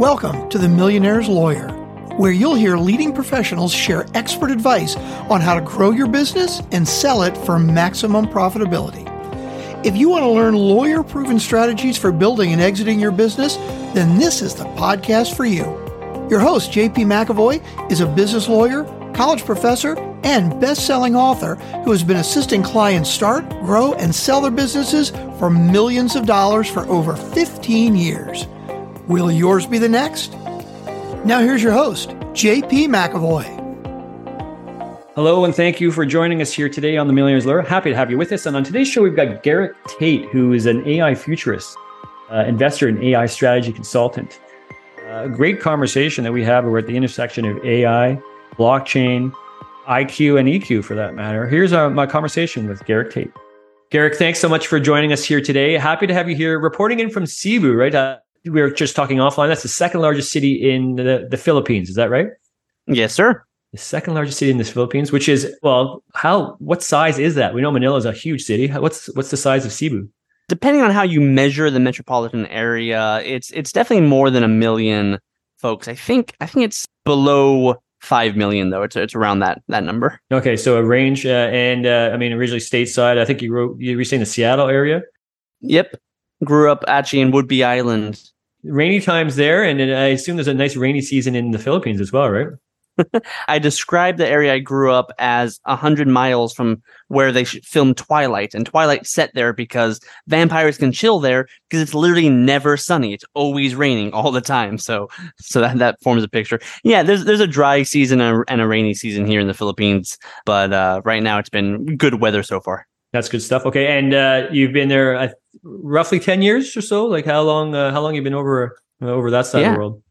Welcome to The Millionaire's Lawyer, where you'll hear leading professionals share expert advice on how to grow your business and sell it for maximum profitability. If you want to learn lawyer proven strategies for building and exiting your business, then this is the podcast for you. Your host, JP McAvoy, is a business lawyer, college professor, and best selling author who has been assisting clients start, grow, and sell their businesses for millions of dollars for over 15 years. Will yours be the next? Now, here's your host, JP McAvoy. Hello, and thank you for joining us here today on the Millionaires Lawyer. Happy to have you with us. And on today's show, we've got Garik Tate, who is an AI futurist, uh, investor, and AI strategy consultant. A uh, great conversation that we have. We're at the intersection of AI, blockchain, IQ, and EQ for that matter. Here's our, uh, my conversation with Garik Tate. Garik, thanks so much for joining us here today. Happy to have you here, reporting in from Cebu, right? Uh, we were just talking offline. That's the second largest city in the, the Philippines. Is that right? Yes, sir the second largest city in the Philippines, which is well, how what size is that? We know Manila is a huge city. What's what's the size of Cebu? Depending on how you measure the metropolitan area, it's it's definitely more than a million folks. I think I think it's below five million though. It's it's around that that number. Okay, so a range, uh, and uh, I mean originally stateside. I think you wrote you were saying the Seattle area. Yep, grew up actually in Whidbey Island. Rainy times there, and I assume there's a nice rainy season in the Philippines as well, right? I described the area I grew up as a hundred miles from where they filmed Twilight, and Twilight set there because vampires can chill there because it's literally never sunny. It's always raining all the time. So, so that that forms a picture. Yeah, there's there's a dry season and a, and a rainy season here in the Philippines, but uh, right now it's been good weather so far. That's good stuff. Okay, and uh, you've been there uh, roughly ten years or so. Like how long? Uh, how long you been over over that side yeah. of the world?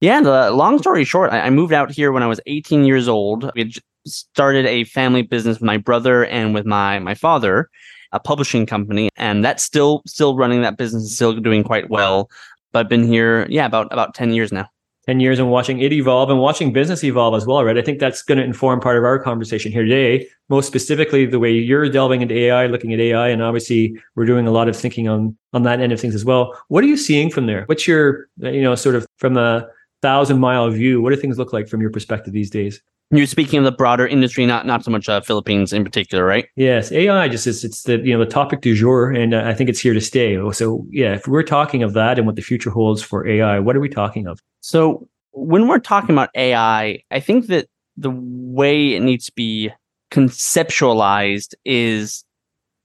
Yeah, the long story short, I, I moved out here when I was 18 years old. We had started a family business with my brother and with my my father, a publishing company, and that's still still running. That business is still doing quite well. But I've been here, yeah, about about 10 years now. 10 years and watching it evolve and watching business evolve as well, right? I think that's going to inform part of our conversation here today. Most specifically, the way you're delving into AI, looking at AI, and obviously we're doing a lot of thinking on on that end of things as well. What are you seeing from there? What's your, you know, sort of from a thousand mile view, what do things look like from your perspective these days? You're speaking of the broader industry, not not so much uh, Philippines in particular, right? Yes, AI just is it's the you know the topic du jour, and uh, I think it's here to stay. So yeah, if we're talking of that and what the future holds for AI, what are we talking of? So when we're talking about AI, I think that the way it needs to be conceptualized is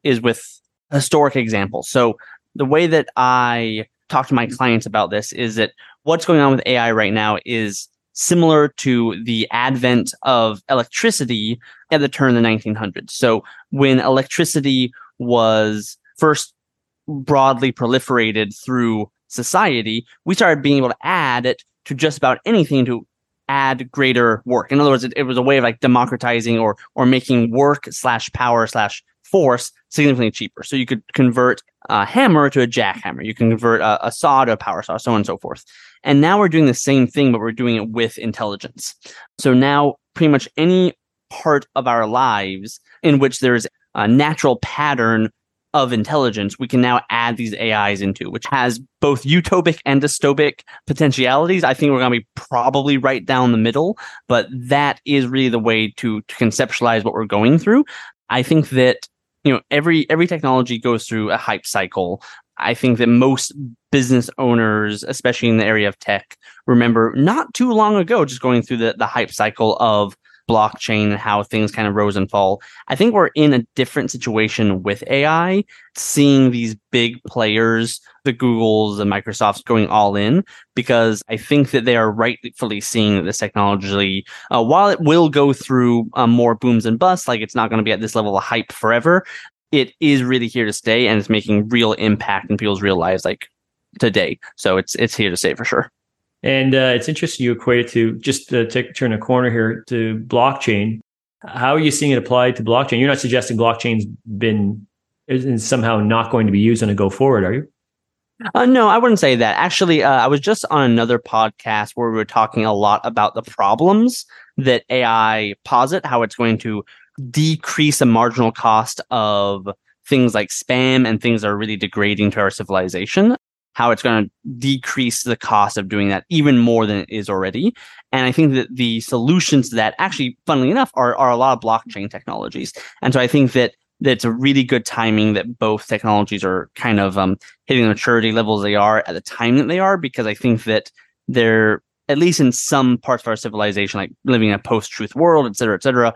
is with historic examples. So the way that I talk to my clients about this is that what's going on with AI right now is similar to the advent of electricity at the turn of the 1900s. So when electricity was first broadly proliferated through society, we started being able to add it to just about anything to add greater work. In other words, it, it was a way of like democratizing or or making work slash power slash force significantly cheaper. So you could convert a hammer to a jackhammer. You can convert a, a saw to a power saw, so on and so forth. And now we're doing the same thing, but we're doing it with intelligence. So now pretty much any part of our lives in which there's a natural pattern of intelligence, we can now add these AIs into, which has both utopic and dystopic potentialities. I think we're going to be probably right down the middle, but that is really the way to, to conceptualize what we're going through. I think that you know every every technology goes through a hype cycle. I think that most business owners, especially in the area of tech, remember not too long ago just going through the, the hype cycle of blockchain and how things kind of rose and fall. I think we're in a different situation with AI, seeing these big players, the Googles and Microsofts going all in, because I think that they are rightfully seeing that this technology, uh, while it will go through um, more booms and busts, like it's not going to be at this level of hype forever, it is really here to stay and it's making real impact in people's real lives like today. So it's it's here to stay for sure. And uh, it's interesting you equate it to just to take, turn a corner here to blockchain. How are you seeing it applied to blockchain? You're not suggesting blockchain's been is somehow not going to be used on a go forward, are you? Uh, no, I wouldn't say that. Actually, uh, I was just on another podcast where we were talking a lot about the problems that AI posit, how it's going to decrease the marginal cost of things like spam and things that are really degrading to our civilization. How it's going to decrease the cost of doing that even more than it is already. And I think that the solutions to that actually, funnily enough, are, are a lot of blockchain technologies. And so I think that that's a really good timing that both technologies are kind of um, hitting the maturity levels they are at the time that they are, because I think that they're at least in some parts of our civilization, like living in a post-truth world, et cetera, et cetera,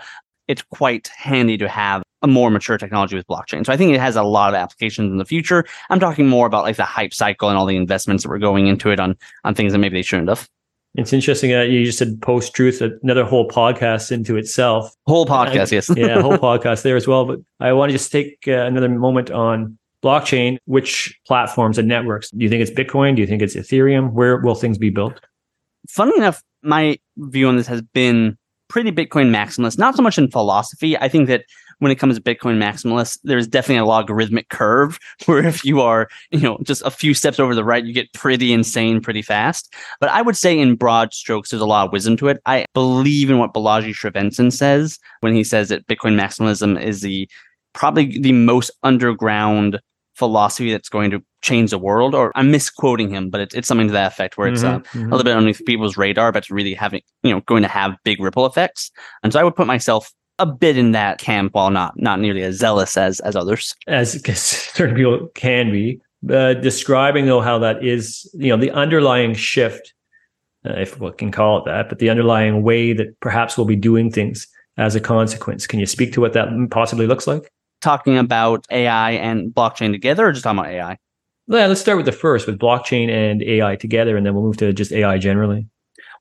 it's quite handy to have a more mature technology with blockchain. So I think it has a lot of applications in the future. I'm talking more about like the hype cycle and all the investments that were going into it on on things that maybe they shouldn't have. It's interesting. Uh, you just said post truth, another whole podcast into itself. Whole podcast, yes. yeah, whole podcast there as well. But I want to just take uh, another moment on blockchain. Which platforms and networks? Do you think it's Bitcoin? Do you think it's Ethereum? Where will things be built? Funny enough, my view on this has been pretty Bitcoin maximalist, not so much in philosophy. I think that when it comes to Bitcoin maximalists, there's definitely a logarithmic curve where if you are, you know, just a few steps over the right, you get pretty insane pretty fast. But I would say in broad strokes, there's a lot of wisdom to it. I believe in what Balaji Srinivasan says when he says that Bitcoin maximalism is the probably the most underground philosophy that's going to change the world. Or I'm misquoting him, but it's, it's something to that effect where it's mm-hmm, uh, mm-hmm. a little bit underneath people's radar, but it's really having, you know, going to have big ripple effects. And so I would put myself a bit in that camp while not not nearly as zealous as as others. As certain people can be. Uh, describing though how that is, you know, the underlying shift, uh, if we can call it that, but the underlying way that perhaps we'll be doing things as a consequence. Can you speak to what that possibly looks like? Talking about AI and blockchain together, or just talking about AI? Yeah, let's start with the first, with blockchain and AI together, and then we'll move to just AI generally.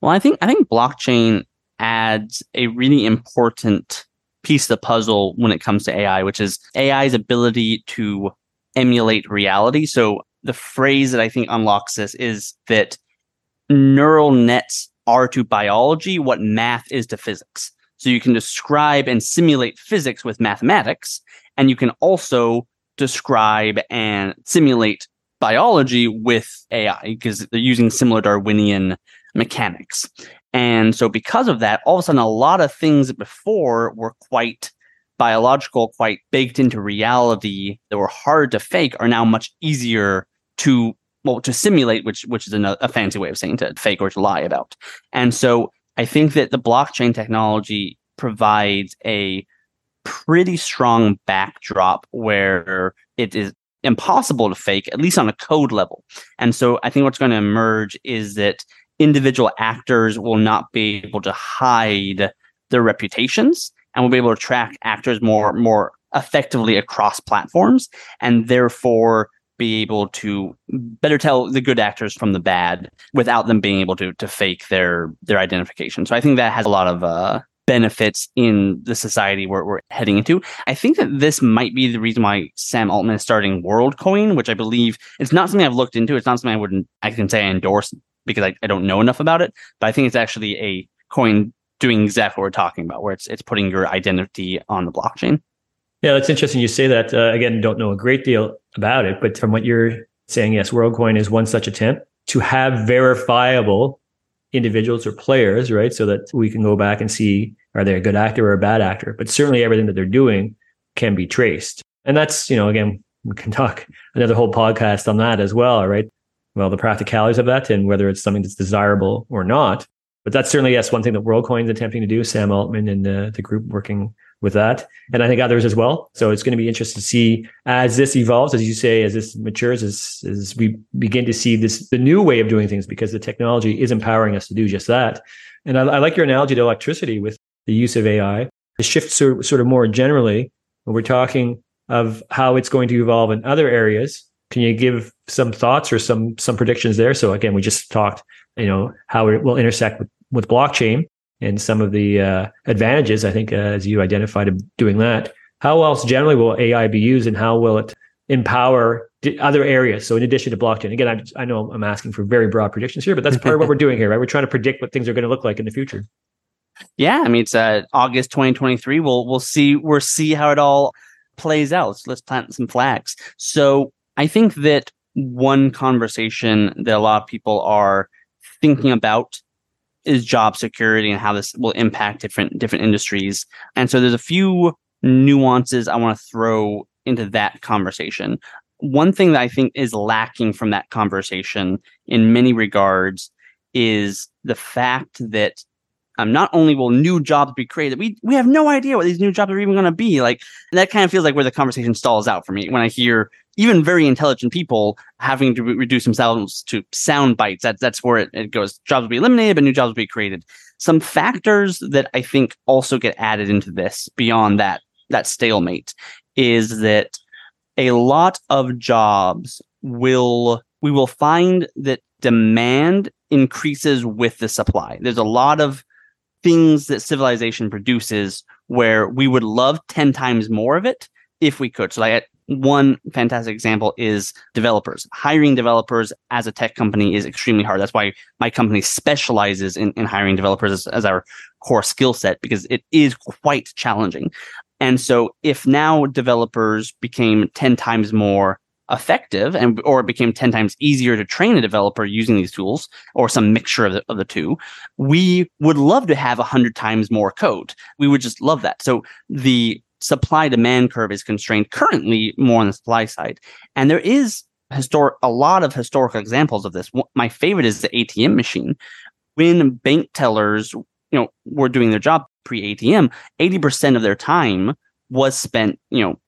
Well, I think I think blockchain adds a really important piece of the puzzle when it comes to AI, which is AI's ability to emulate reality. So the phrase that I think unlocks this is that neural nets are to biology what math is to physics. So you can describe and simulate physics with mathematics, and you can also describe and simulate biology with AI because they're using similar Darwinian mechanics. And so, because of that, all of a sudden, a lot of things before were quite biological, quite baked into reality that were hard to fake are now much easier to well to simulate, which which is a, a fancy way of saying to fake or to lie about. And so, I think that the blockchain technology provides a pretty strong backdrop where it is impossible to fake, at least on a code level. And so I think what's going to emerge is that individual actors will not be able to hide their reputations and will be able to track actors more more effectively across platforms and therefore be able to better tell the good actors from the bad without them being able to to fake their their identification. So I think that has a lot of uh, benefits in the society we're, we're heading into. I think that this might be the reason why Sam Altman is starting WorldCoin, which I believe it's not something I've looked into. It's not something I wouldn't I can say I endorse because I, I don't know enough about it. But I think it's actually a coin doing exactly what we're talking about, where it's it's putting your identity on the blockchain. Yeah, that's interesting. You say that uh, again. Don't know a great deal about it, but from what you're saying, yes, WorldCoin is one such attempt to have verifiable individuals or players, right? So that we can go back and see are they a good actor or a bad actor. But certainly everything that they're doing can be traced, and that's you know again we can talk another whole podcast on that as well, right? Well, the practicalities of that and whether it's something that's desirable or not. But that's certainly, yes, one thing that WorldCoin is attempting to do, Sam Altman and the, the group working with that. And I think others as well. So it's going to be interesting to see as this evolves, as you say, as this matures, as, as we begin to see this, the new way of doing things, because the technology is empowering us to do just that. And I, I like your analogy to electricity with the use of AI. The shift sort of more generally, when we're talking of how it's going to evolve in other areas, can you give some thoughts or some some predictions there? So again, we just talked, you know, how it will intersect with, with blockchain and some of the uh, advantages. I think uh, as you identified of doing that. How else generally will AI be used, and how will it empower other areas? So in addition to blockchain, again, I, I know I'm asking for very broad predictions here, but that's part of what we're doing here, right? We're trying to predict what things are going to look like in the future. Yeah, I mean it's uh, August 2023. We'll we'll see we'll see how it all plays out. So let's plant some flags. So I think that one conversation that a lot of people are thinking about is job security and how this will impact different different industries. And so there's a few nuances I want to throw into that conversation. one thing that I think is lacking from that conversation in many regards is the fact that um, not only will new jobs be created, we we have no idea what these new jobs are even going to be. Like that kind of feels like where the conversation stalls out for me when I hear even very intelligent people having to re- reduce themselves to sound bites. That that's where it, it goes. Jobs will be eliminated, but new jobs will be created. Some factors that I think also get added into this beyond that that stalemate is that a lot of jobs will we will find that demand increases with the supply. There's a lot of things that civilization produces where we would love 10 times more of it if we could. So like one fantastic example is developers. Hiring developers as a tech company is extremely hard. That's why my company specializes in, in hiring developers as, as our core skill set because it is quite challenging. And so if now developers became 10 times more effective and or it became 10 times easier to train a developer using these tools or some mixture of the, of the two we would love to have 100 times more code. We would just love that. So the supply demand curve is constrained currently more on the supply side. And there is historic a lot of historical examples of this. My favorite is the atm machine. When bank tellers you know were doing their job pre atm 80% of their time was spent you know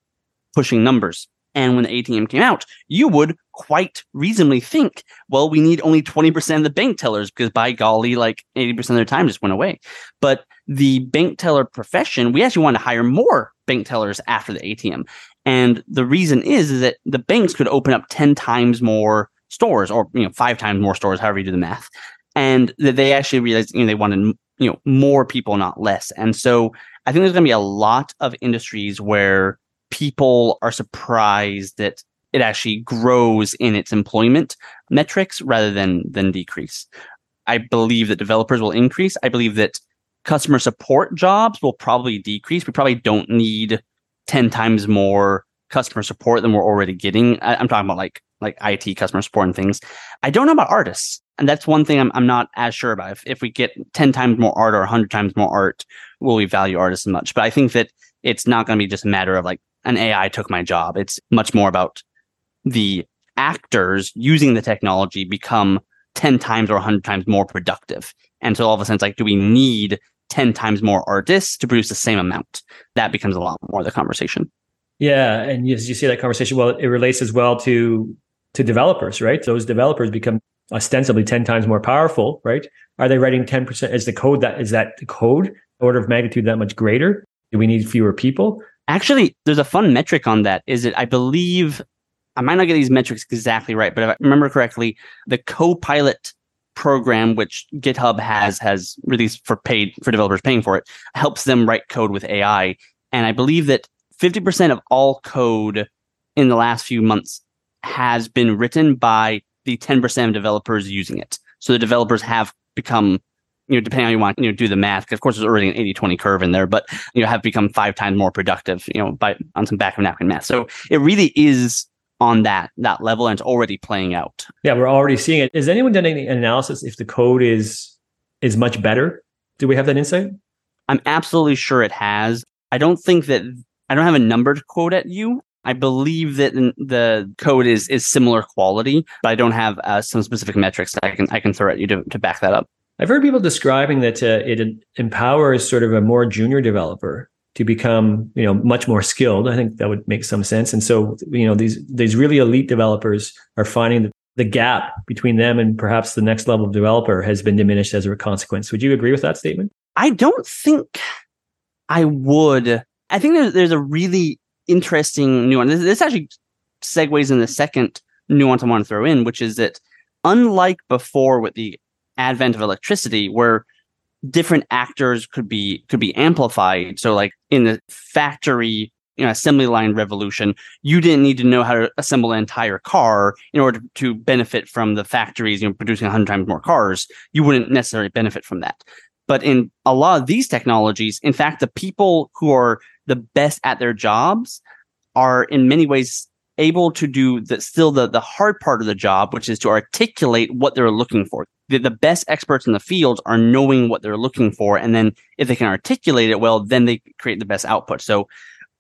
pushing numbers and when the ATM came out, you would quite reasonably think, well, we need only 20% of the bank tellers because by golly, like 80% of their time just went away. But the bank teller profession, we actually want to hire more bank tellers after the ATM. And the reason is, is that the banks could open up 10 times more stores or, you know, five times more stores, however you do the math. And that they actually realized, you know, they wanted, you know, more people, not less. And so I think there's going to be a lot of industries where people are surprised that it actually grows in its employment metrics rather than than decrease. I believe that developers will increase. I believe that customer support jobs will probably decrease. We probably don't need 10 times more customer support than we're already getting. I, am talking about like like IT customer support and things. I don't know about artists. And that's one thing I'm, I'm not as sure about. If, if we get 10 times more art or 100 times more art, will we value artists much? But I think that it's not going to be just a matter of like an AI took my job. It's much more about the actors using the technology become 10 times or 100 times more productive. And so all of a sudden, it's like, do we need 10 times more artists to produce the same amount? That becomes a lot more of the conversation. Yeah. And as you see that conversation, well, it relates as well to to developers, right? Those developers become ostensibly 10 times more powerful, right? Are they writing 10%? Is the code that is that the code order of magnitude that much greater? Do we need fewer people? Actually, there's a fun metric on that. Is it? I believe I might not get these metrics exactly right, but if I remember correctly, the Copilot program which GitHub has has released for paid for developers paying for it helps them write code with AI. And I believe that 50% of all code in the last few months has been written by the 10% of developers using it. So the developers have become you know, depending on how you want, you know, do the math. Because of course, there's already an 80-20 curve in there, but you know, have become five times more productive, you know, by on some back of napkin math. So it really is on that that level, and it's already playing out. Yeah, we're already seeing it. Has anyone done any analysis if the code is is much better? Do we have that insight? I'm absolutely sure it has. I don't think that I don't have a number to quote at you. I believe that the code is is similar quality, but I don't have uh, some specific metrics that I can I can throw at you to, to back that up. I've heard people describing that uh, it empowers sort of a more junior developer to become, you know, much more skilled. I think that would make some sense. And so, you know, these these really elite developers are finding that the gap between them and perhaps the next level of developer has been diminished as a consequence. Would you agree with that statement? I don't think I would. I think there's, there's a really interesting nuance. This, this actually segues in the second nuance I want to throw in, which is that unlike before with the advent of electricity where different actors could be could be amplified. So like in the factory you know assembly line revolution you didn't need to know how to assemble an entire car in order to benefit from the factories you know producing 100 times more cars. You wouldn't necessarily benefit from that. But in a lot of these technologies in fact the people who are the best at their jobs are in many ways able to do the still the the hard part of the job which is to articulate what they're looking for the, the best experts in the field are knowing what they're looking for. And then if they can articulate it well, then they create the best output. So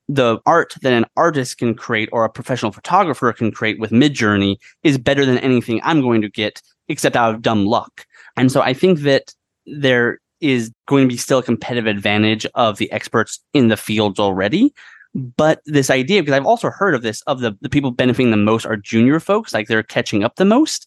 the art that an artist can create or a professional photographer can create with Midjourney is better than anything I'm going to get, except out of dumb luck. And so I think that there is going to be still a competitive advantage of the experts in the fields already. But this idea, because I've also heard of this, of the, the people benefiting the most are junior folks, like they're catching up the most.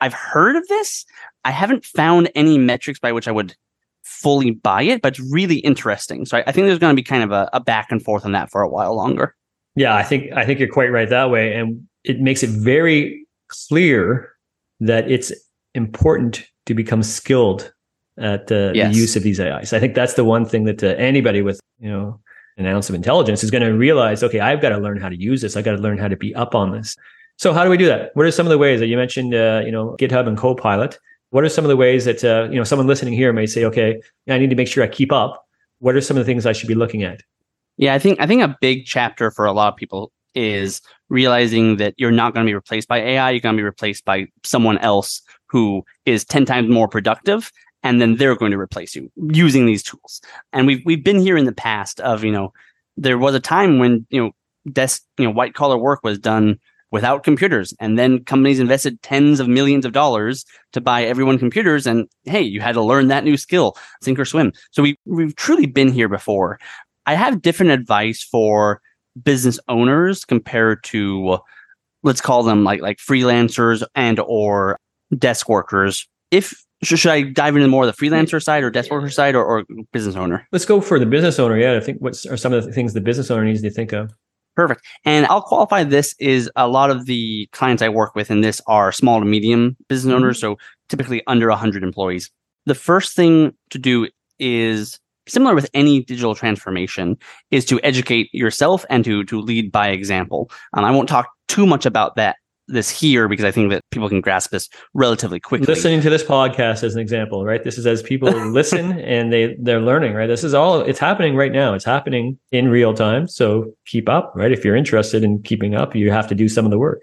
I've heard of this. I haven't found any metrics by which I would fully buy it, but it's really interesting. So I, I think there's going to be kind of a, a back and forth on that for a while longer. Yeah, I think I think you're quite right that way, and it makes it very clear that it's important to become skilled at uh, yes. the use of these AIs. I think that's the one thing that uh, anybody with you know an ounce of intelligence is going to realize. Okay, I've got to learn how to use this. I got to learn how to be up on this. So how do we do that? What are some of the ways that you mentioned? Uh, you know, GitHub and Copilot. What are some of the ways that uh, you know someone listening here may say, okay, I need to make sure I keep up. What are some of the things I should be looking at? Yeah, I think I think a big chapter for a lot of people is realizing that you're not going to be replaced by AI. You're going to be replaced by someone else who is 10 times more productive and then they're going to replace you using these tools. And we've we've been here in the past of, you know, there was a time when, you know, desk, you know, white collar work was done without computers. And then companies invested tens of millions of dollars to buy everyone computers. And hey, you had to learn that new skill, sink or swim. So we, we've truly been here before. I have different advice for business owners compared to let's call them like like freelancers and or desk workers. If should, I dive into more of the freelancer side or desk worker side or, or business owner? Let's go for the business owner. Yeah, I think what are some of the things the business owner needs to think of? Perfect. And I'll qualify this is a lot of the clients I work with in this are small to medium business mm-hmm. owners, so typically under 100 employees. The first thing to do is similar with any digital transformation is to educate yourself and to to lead by example. Um, I won't talk too much about that this here because I think that people can grasp this relatively quickly. Listening to this podcast as an example, right? This is as people listen and they they're learning, right? This is all it's happening right now. It's happening in real time. So keep up, right? If you're interested in keeping up, you have to do some of the work.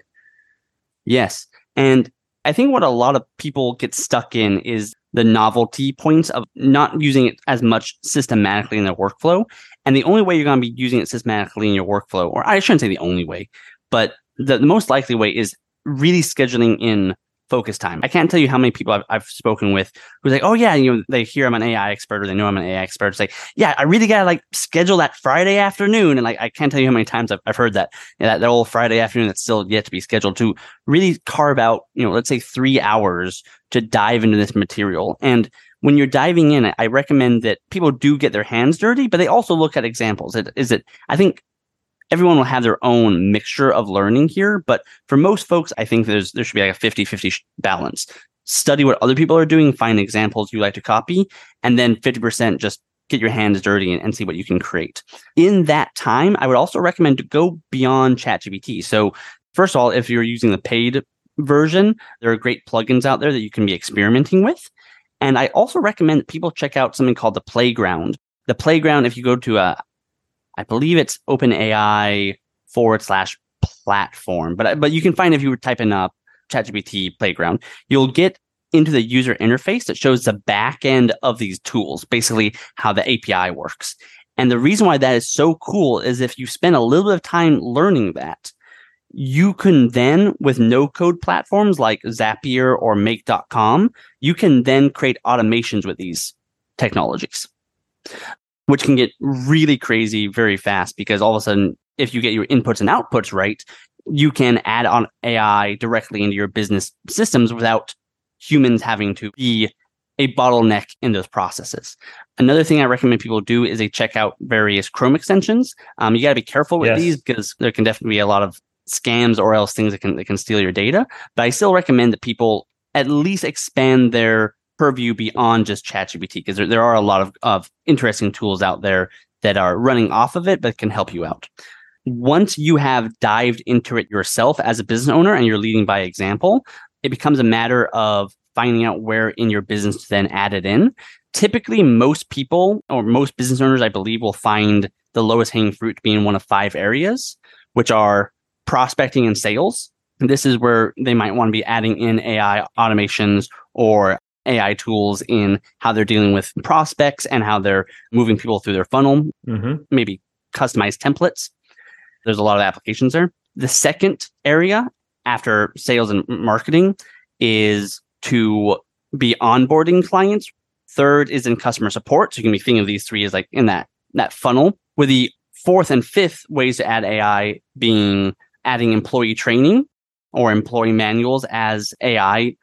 Yes. And I think what a lot of people get stuck in is the novelty points of not using it as much systematically in their workflow. And the only way you're going to be using it systematically in your workflow, or I shouldn't say the only way, but the, the most likely way is really scheduling in focus time. I can't tell you how many people I've, I've spoken with who's like, oh yeah, you know, they hear I'm an AI expert or they know I'm an AI expert. It's like, yeah, I really gotta like schedule that Friday afternoon. And like, I can't tell you how many times I've, I've heard that, you know, that, that old Friday afternoon that's still yet to be scheduled to really carve out, you know, let's say three hours to dive into this material. And when you're diving in, I recommend that people do get their hands dirty, but they also look at examples. Is it, I think everyone will have their own mixture of learning here. But for most folks, I think there's there should be like a 50 50 balance. Study what other people are doing, find examples you like to copy, and then 50% just get your hands dirty and, and see what you can create. In that time, I would also recommend to go beyond ChatGPT. So, first of all, if you're using the paid version, there are great plugins out there that you can be experimenting with. And I also recommend people check out something called the Playground. The Playground, if you go to a I believe it's OpenAI forward slash platform, but but you can find if you were typing up ChatGPT Playground, you'll get into the user interface that shows the back end of these tools, basically how the API works. And the reason why that is so cool is if you spend a little bit of time learning that, you can then, with no code platforms like Zapier or Make.com, you can then create automations with these technologies which can get really crazy very fast because all of a sudden, if you get your inputs and outputs right, you can add on AI directly into your business systems without humans having to be a bottleneck in those processes. Another thing I recommend people do is they check out various Chrome extensions. Um, you got to be careful with yes. these because there can definitely be a lot of scams or else things that can that can steal your data. But I still recommend that people at least expand their purview beyond just ChatGPT because there, there are a lot of, of interesting tools out there that are running off of it but can help you out. Once you have dived into it yourself as a business owner and you're leading by example, it becomes a matter of finding out where in your business to then add it in. Typically, most people or most business owners, I believe, will find the lowest hanging fruit to be in one of five areas, which are prospecting and sales. This is where they might want to be adding in AI automations or AI tools in how they're dealing with prospects and how they're moving people through their funnel, mm-hmm. maybe customized templates. There's a lot of applications there. The second area after sales and marketing is to be onboarding clients. Third is in customer support. So you can be thinking of these three as like in that that funnel. With the fourth and fifth ways to add AI being adding employee training or employee manuals as AI.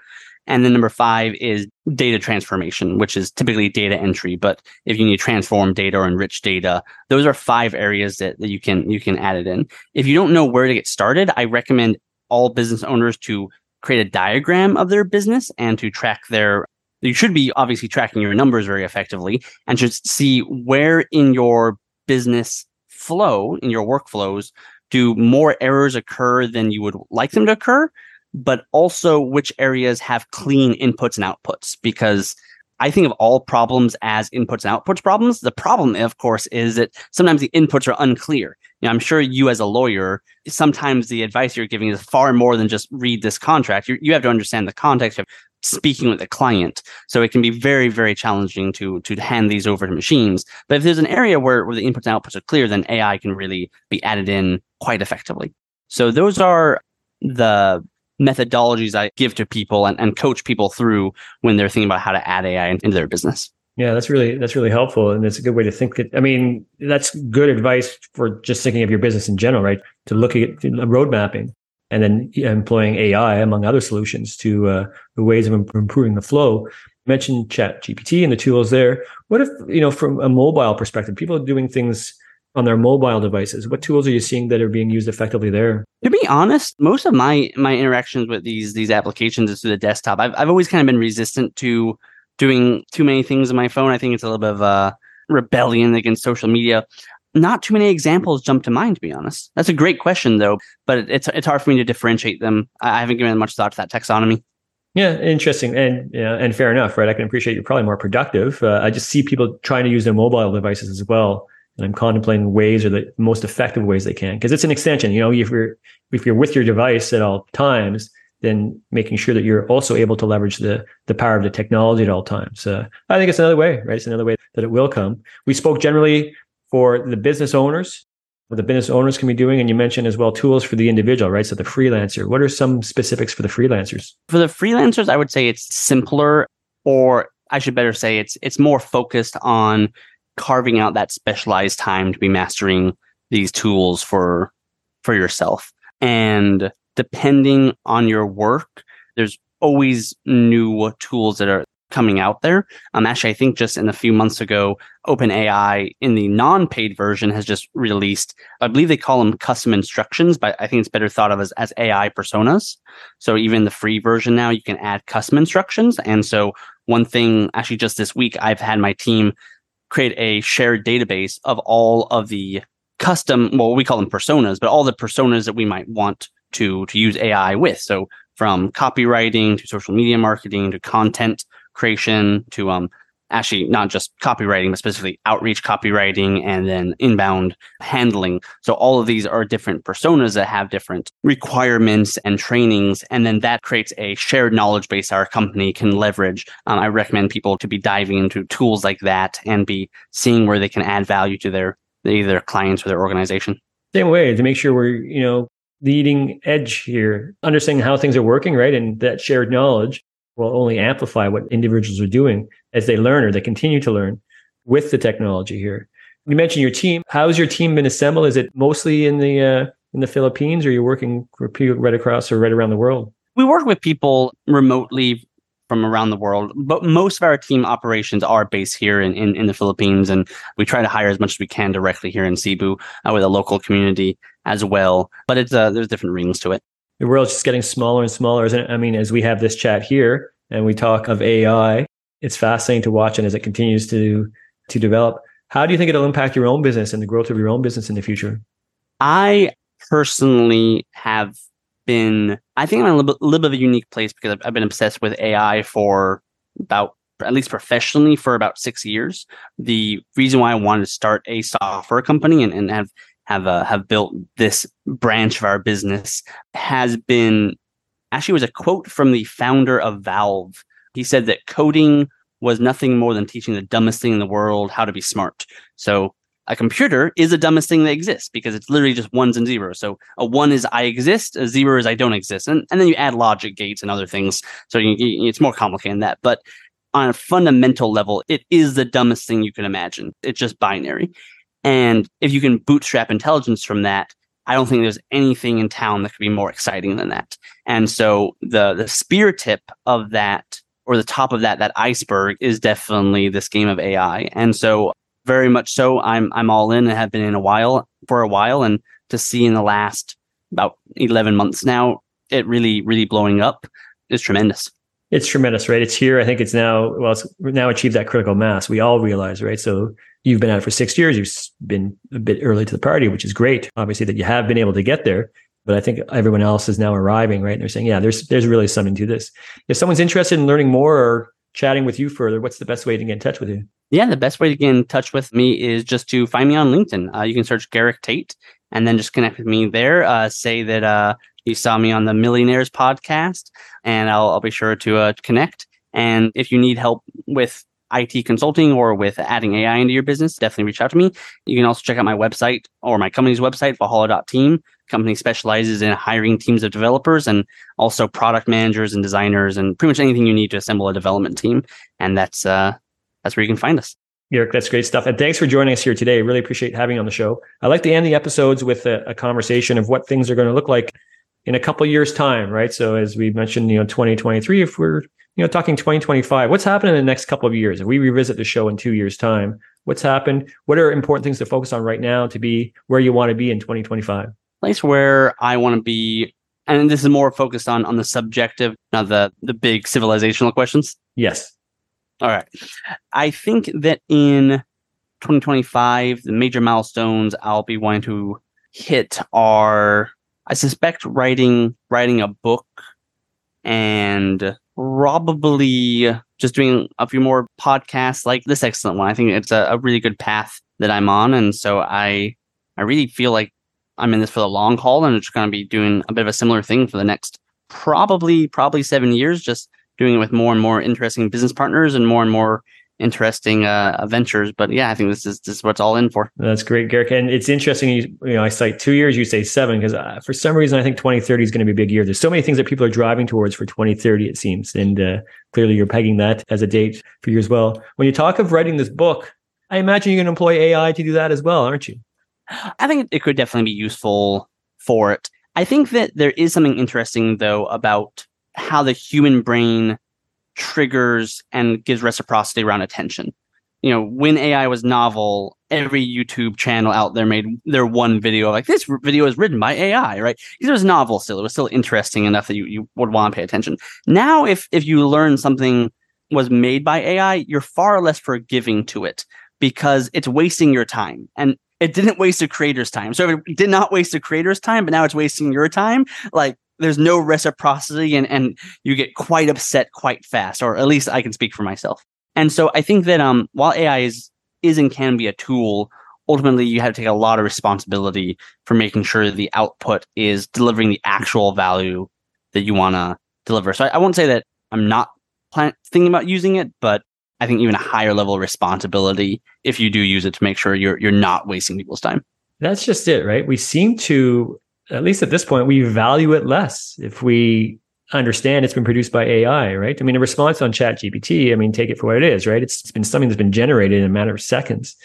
And then number five is data transformation, which is typically data entry. But if you need to transform data or enrich data, those are five areas that, that you can you can add it in. If you don't know where to get started, I recommend all business owners to create a diagram of their business and to track their you should be obviously tracking your numbers very effectively and should see where in your business flow in your workflows do more errors occur than you would like them to occur but also which areas have clean inputs and outputs because I think of all problems as inputs and outputs problems. The problem, of course, is that sometimes the inputs are unclear. You know, I'm sure you, as a lawyer, sometimes the advice you're giving is far more than just read this contract. You, you have to understand the context of speaking with the client. So it can be very, very challenging to to hand these over to machines. But if there's an area where, where the inputs and outputs are clear, then AI can really be added in quite effectively. So those are the methodologies I give to people and, and coach people through when they're thinking about how to add AI into their business. Yeah, that's really that's really helpful, and it's a good way to think. It, I mean, that's good advice for just thinking of your business in general, right? To look at road mapping and then employing AI among other solutions to uh, the ways of improving the flow. You mentioned Chat GPT and the tools there. What if you know, from a mobile perspective, people are doing things on their mobile devices? What tools are you seeing that are being used effectively there? To be honest, most of my my interactions with these these applications is through the desktop. I've I've always kind of been resistant to doing too many things on my phone. I think it's a little bit of a rebellion against social media. Not too many examples jump to mind, to be honest. That's a great question, though, but it's it's hard for me to differentiate them. I haven't given much thought to that taxonomy. Yeah, interesting, and yeah, and fair enough, right? I can appreciate you're probably more productive. Uh, I just see people trying to use their mobile devices as well and I'm contemplating ways or the most effective ways they can because it's an extension. You know, if you're if you're with your device at all times, then making sure that you're also able to leverage the the power of the technology at all times. Uh, I think it's another way, right? It's another way that it will come. We spoke generally for the business owners, what the business owners can be doing, and you mentioned as well tools for the individual, right? So the freelancer. What are some specifics for the freelancers? For the freelancers, I would say it's simpler, or I should better say it's it's more focused on carving out that specialized time to be mastering these tools for for yourself. And depending on your work there's always new tools that are coming out there. Um actually i think just in a few months ago openai in the non-paid version has just released i believe they call them custom instructions but i think it's better thought of as, as ai personas. So even the free version now you can add custom instructions. And so one thing actually just this week i've had my team create a shared database of all of the custom, well, we call them personas, but all the personas that we might want to to use AI with. So from copywriting to social media marketing to content creation to um actually not just copywriting, but specifically outreach copywriting and then inbound handling. So all of these are different personas that have different requirements and trainings. And then that creates a shared knowledge base our company can leverage. Um, I recommend people to be diving into tools like that and be seeing where they can add value to their either clients or their organization. Same way to make sure we're, you know, leading edge here, understanding how things are working, right? And that shared knowledge will only amplify what individuals are doing as they learn or they continue to learn with the technology here. You mentioned your team. How's your team been assembled? Is it mostly in the uh, in the Philippines, or you're working for people right across or right around the world? We work with people remotely from around the world, but most of our team operations are based here in, in, in the Philippines, and we try to hire as much as we can directly here in Cebu uh, with a local community as well. But it's uh, there's different rings to it the world's just getting smaller and smaller. Isn't it? I mean, as we have this chat here and we talk of AI, it's fascinating to watch and as it continues to to develop. How do you think it'll impact your own business and the growth of your own business in the future? I personally have been, I think I'm in a little bit, little bit of a unique place because I've, I've been obsessed with AI for about at least professionally for about six years. The reason why I wanted to start a software company and, and have have uh, have built this branch of our business has been actually was a quote from the founder of Valve. He said that coding was nothing more than teaching the dumbest thing in the world how to be smart. So a computer is the dumbest thing that exists because it's literally just ones and zeros. So a one is I exist, a zero is I don't exist, and and then you add logic gates and other things. So you, you, it's more complicated than that. But on a fundamental level, it is the dumbest thing you can imagine. It's just binary. And if you can bootstrap intelligence from that, I don't think there's anything in town that could be more exciting than that. And so the the spear tip of that or the top of that that iceberg is definitely this game of AI. And so very much so I'm I'm all in and have been in a while for a while and to see in the last about 11 months now it really really blowing up is tremendous. It's tremendous, right? It's here. I think it's now well, it's now achieved that critical mass. We all realize, right? So you've been at it for six years. You've been a bit early to the party, which is great. Obviously, that you have been able to get there. But I think everyone else is now arriving, right? And they're saying, yeah, there's there's really something to this. If someone's interested in learning more or chatting with you further, what's the best way to get in touch with you? Yeah, the best way to get in touch with me is just to find me on LinkedIn. Uh, you can search Garik Tate and then just connect with me there. Uh, say that uh, you saw me on the Millionaires podcast, and I'll, I'll be sure to uh, connect. And if you need help with IT consulting or with adding AI into your business, definitely reach out to me. You can also check out my website or my company's website, Valhalla.team. Company specializes in hiring teams of developers and also product managers and designers and pretty much anything you need to assemble a development team. And that's uh, that's where you can find us. Eric, that's great stuff. And thanks for joining us here today. Really appreciate having you on the show. I like to end the episodes with a, a conversation of what things are going to look like in a couple years time, right? So as we mentioned, you know, 2023, if we're, you know, talking 2025, what's happening in the next couple of years? If we revisit the show in two years time, what's happened? What are important things to focus on right now to be where you want to be in 2025? Place where I want to be, and this is more focused on on the subjective, not the the big civilizational questions. Yes. All right. I think that in 2025, the major milestones I'll be wanting to hit are I suspect writing writing a book and probably just doing a few more podcasts like this excellent one. I think it's a, a really good path that I'm on. And so I I really feel like I'm in this for the long haul and it's gonna be doing a bit of a similar thing for the next probably probably seven years, just doing it with more and more interesting business partners and more and more interesting uh, ventures. But yeah, I think this is this is what's all in for. That's great, Garik. And it's interesting. You, you know, I cite two years, you say seven, because uh, for some reason I think 2030 is going to be a big year. There's so many things that people are driving towards for 2030, it seems, and uh, clearly you're pegging that as a date for you as well. When you talk of writing this book, I imagine you're going to employ AI to do that as well, aren't you? I think it could definitely be useful for it. I think that there is something interesting though about how the human brain triggers and gives reciprocity around attention. You know, when AI was novel, every YouTube channel out there made their one video like this video is written by AI, right? Because it was novel still. It was still interesting enough that you, you would want to pay attention. Now, if if you learn something was made by AI, you're far less forgiving to it because it's wasting your time. And it didn't waste a creator's time. So if it did not waste a creator's time, but now it's wasting your time, like there's no reciprocity and, and you get quite upset quite fast, or at least I can speak for myself. And so I think that um, while AI is, is and can be a tool, ultimately you have to take a lot of responsibility for making sure the output is delivering the actual value that you want to deliver. So I, I, won't say that I'm not plan- thinking about using it, but I think even a higher level of responsibility if you do use it to make sure you're you're not wasting people's time. That's just it, right? We seem to at least at this point, we value it less if we understand it's been produced by AI, right? I mean, a response on Chat GPT, I mean, take it for what it is, right? It's, it's been something that's been generated in a matter of seconds.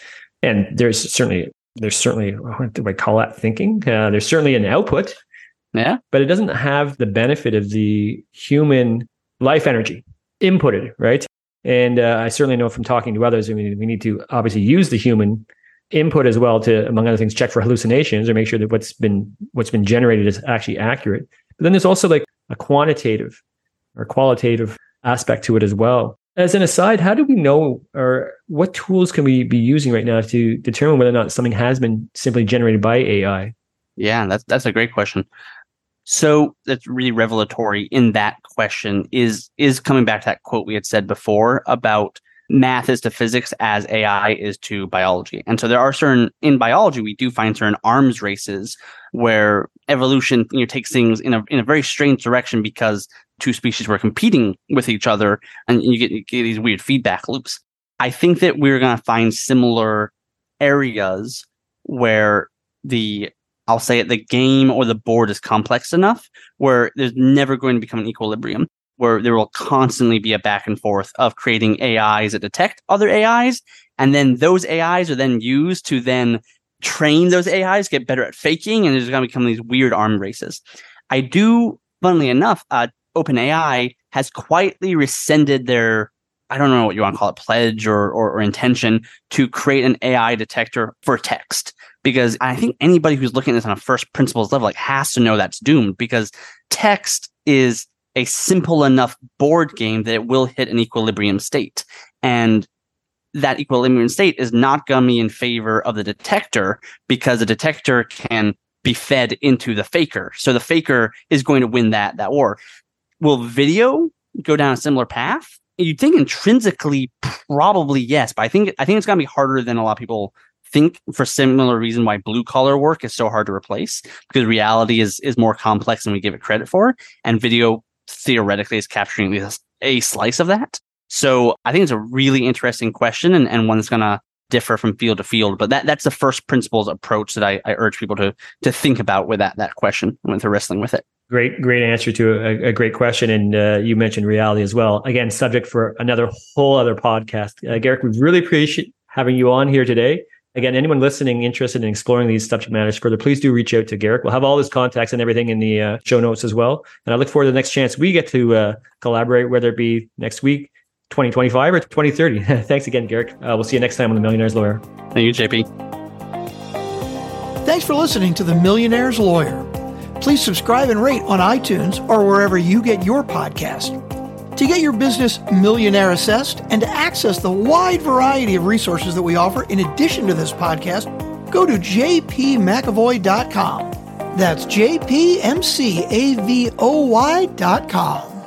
And there's certainly, there's certainly, what do I call that thinking? Uh, there's certainly an output. Yeah. But it doesn't have the benefit of the human life energy inputted, right? And uh, I certainly know from talking to others, I mean, we need to obviously use the human input as well to, among other things, check for hallucinations or make sure that what's been what's been generated is actually accurate. But then there's also like a quantitative or qualitative aspect to it as well. As an aside, how do we know or what tools can we be using right now to determine whether or not something has been simply generated by AI? Yeah, that's that's a great question. So that's really revelatory in that question is is coming back to that quote we had said before about math is to physics as AI is to biology. And so there are certain in biology we do find certain arms races where evolution you know takes things in a in a very strange direction because two species were competing with each other and you get, you get these weird feedback loops. I think that we're going to find similar areas where the I'll say it, the game or the board is complex enough where there's never going to become an equilibrium, where there will constantly be a back and forth of creating AIs that detect other AIs. And then those AIs are then used to then train those AIs, get better at faking, and there's going to become these weird arm races. I do, funnily enough, uh, OpenAI has quietly rescinded their I don't know what you want to call it, pledge or, or, or intention to create an AI detector for text because I think anybody who's looking at this on a first principles level like has to know that's doomed because text is a simple enough board game that it will hit an equilibrium state. And that equilibrium state is not going to be in favor of the detector because the detector can be fed into the faker. So the faker is going to win that that war. Will video go down a similar path? You'd think intrinsically, probably yes, but I think I think it's gonna be harder than a lot of people think for similar reason why blue collar work is so hard to replace because reality is is more complex than we give it credit for and video theoretically is capturing a slice of that so i think it's a really interesting question and, and one that's going to differ from field to field but that that's the first principles approach that I, I urge people to to think about with that that question when they're wrestling with it Great, great answer to a, a great question. And uh, you mentioned reality as well. Again, subject for another whole other podcast. Uh, Garik, we really appreciate having you on here today. Again, anyone listening interested in exploring these subject matters further, please do reach out to Garik. We'll have all his contacts and everything in the uh, show notes as well. And I look forward to the next chance we get to uh, collaborate, whether it be next week, 2025 or 2030. Thanks again, Garik. Uh, we'll see you next time on The Millionaire's Lawyer. Thank you, JP. Thanks for listening to The Millionaire's Lawyer. Please subscribe and rate on iTunes or wherever you get your podcast. To get your business millionaire assessed and to access the wide variety of resources that we offer in addition to this podcast, go to jpmcavoy.com. That's jpmcavoy.com.